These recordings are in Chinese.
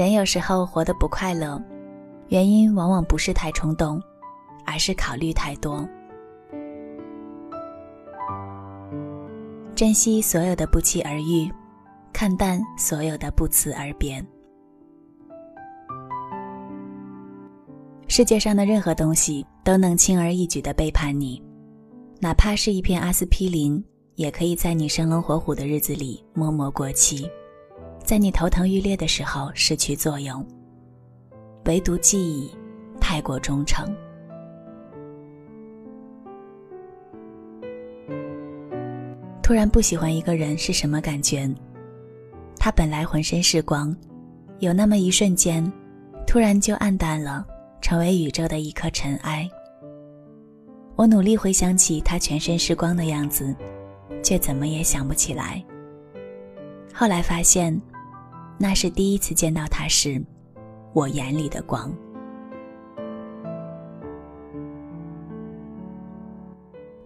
人有时候活得不快乐，原因往往不是太冲动，而是考虑太多。珍惜所有的不期而遇，看淡所有的不辞而别。世界上的任何东西都能轻而易举的背叛你，哪怕是一片阿司匹林，也可以在你生龙活虎的日子里默默过期。在你头疼欲裂的时候失去作用，唯独记忆太过忠诚。突然不喜欢一个人是什么感觉？他本来浑身是光，有那么一瞬间，突然就暗淡了，成为宇宙的一颗尘埃。我努力回想起他全身是光的样子，却怎么也想不起来。后来发现。那是第一次见到他时，我眼里的光。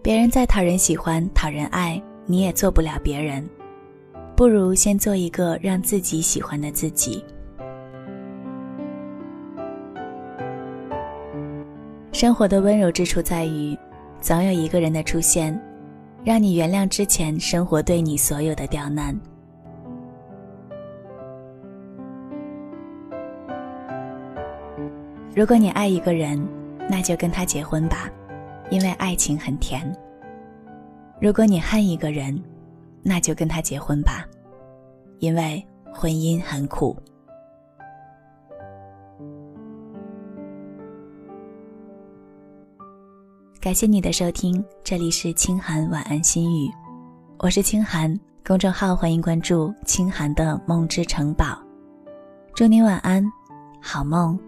别人再讨人喜欢、讨人爱，你也做不了别人，不如先做一个让自己喜欢的自己。生活的温柔之处在于，总有一个人的出现，让你原谅之前生活对你所有的刁难。如果你爱一个人，那就跟他结婚吧，因为爱情很甜。如果你恨一个人，那就跟他结婚吧，因为婚姻很苦。感谢你的收听，这里是清寒晚安心语，我是清寒，公众号欢迎关注清寒的梦之城堡，祝你晚安，好梦。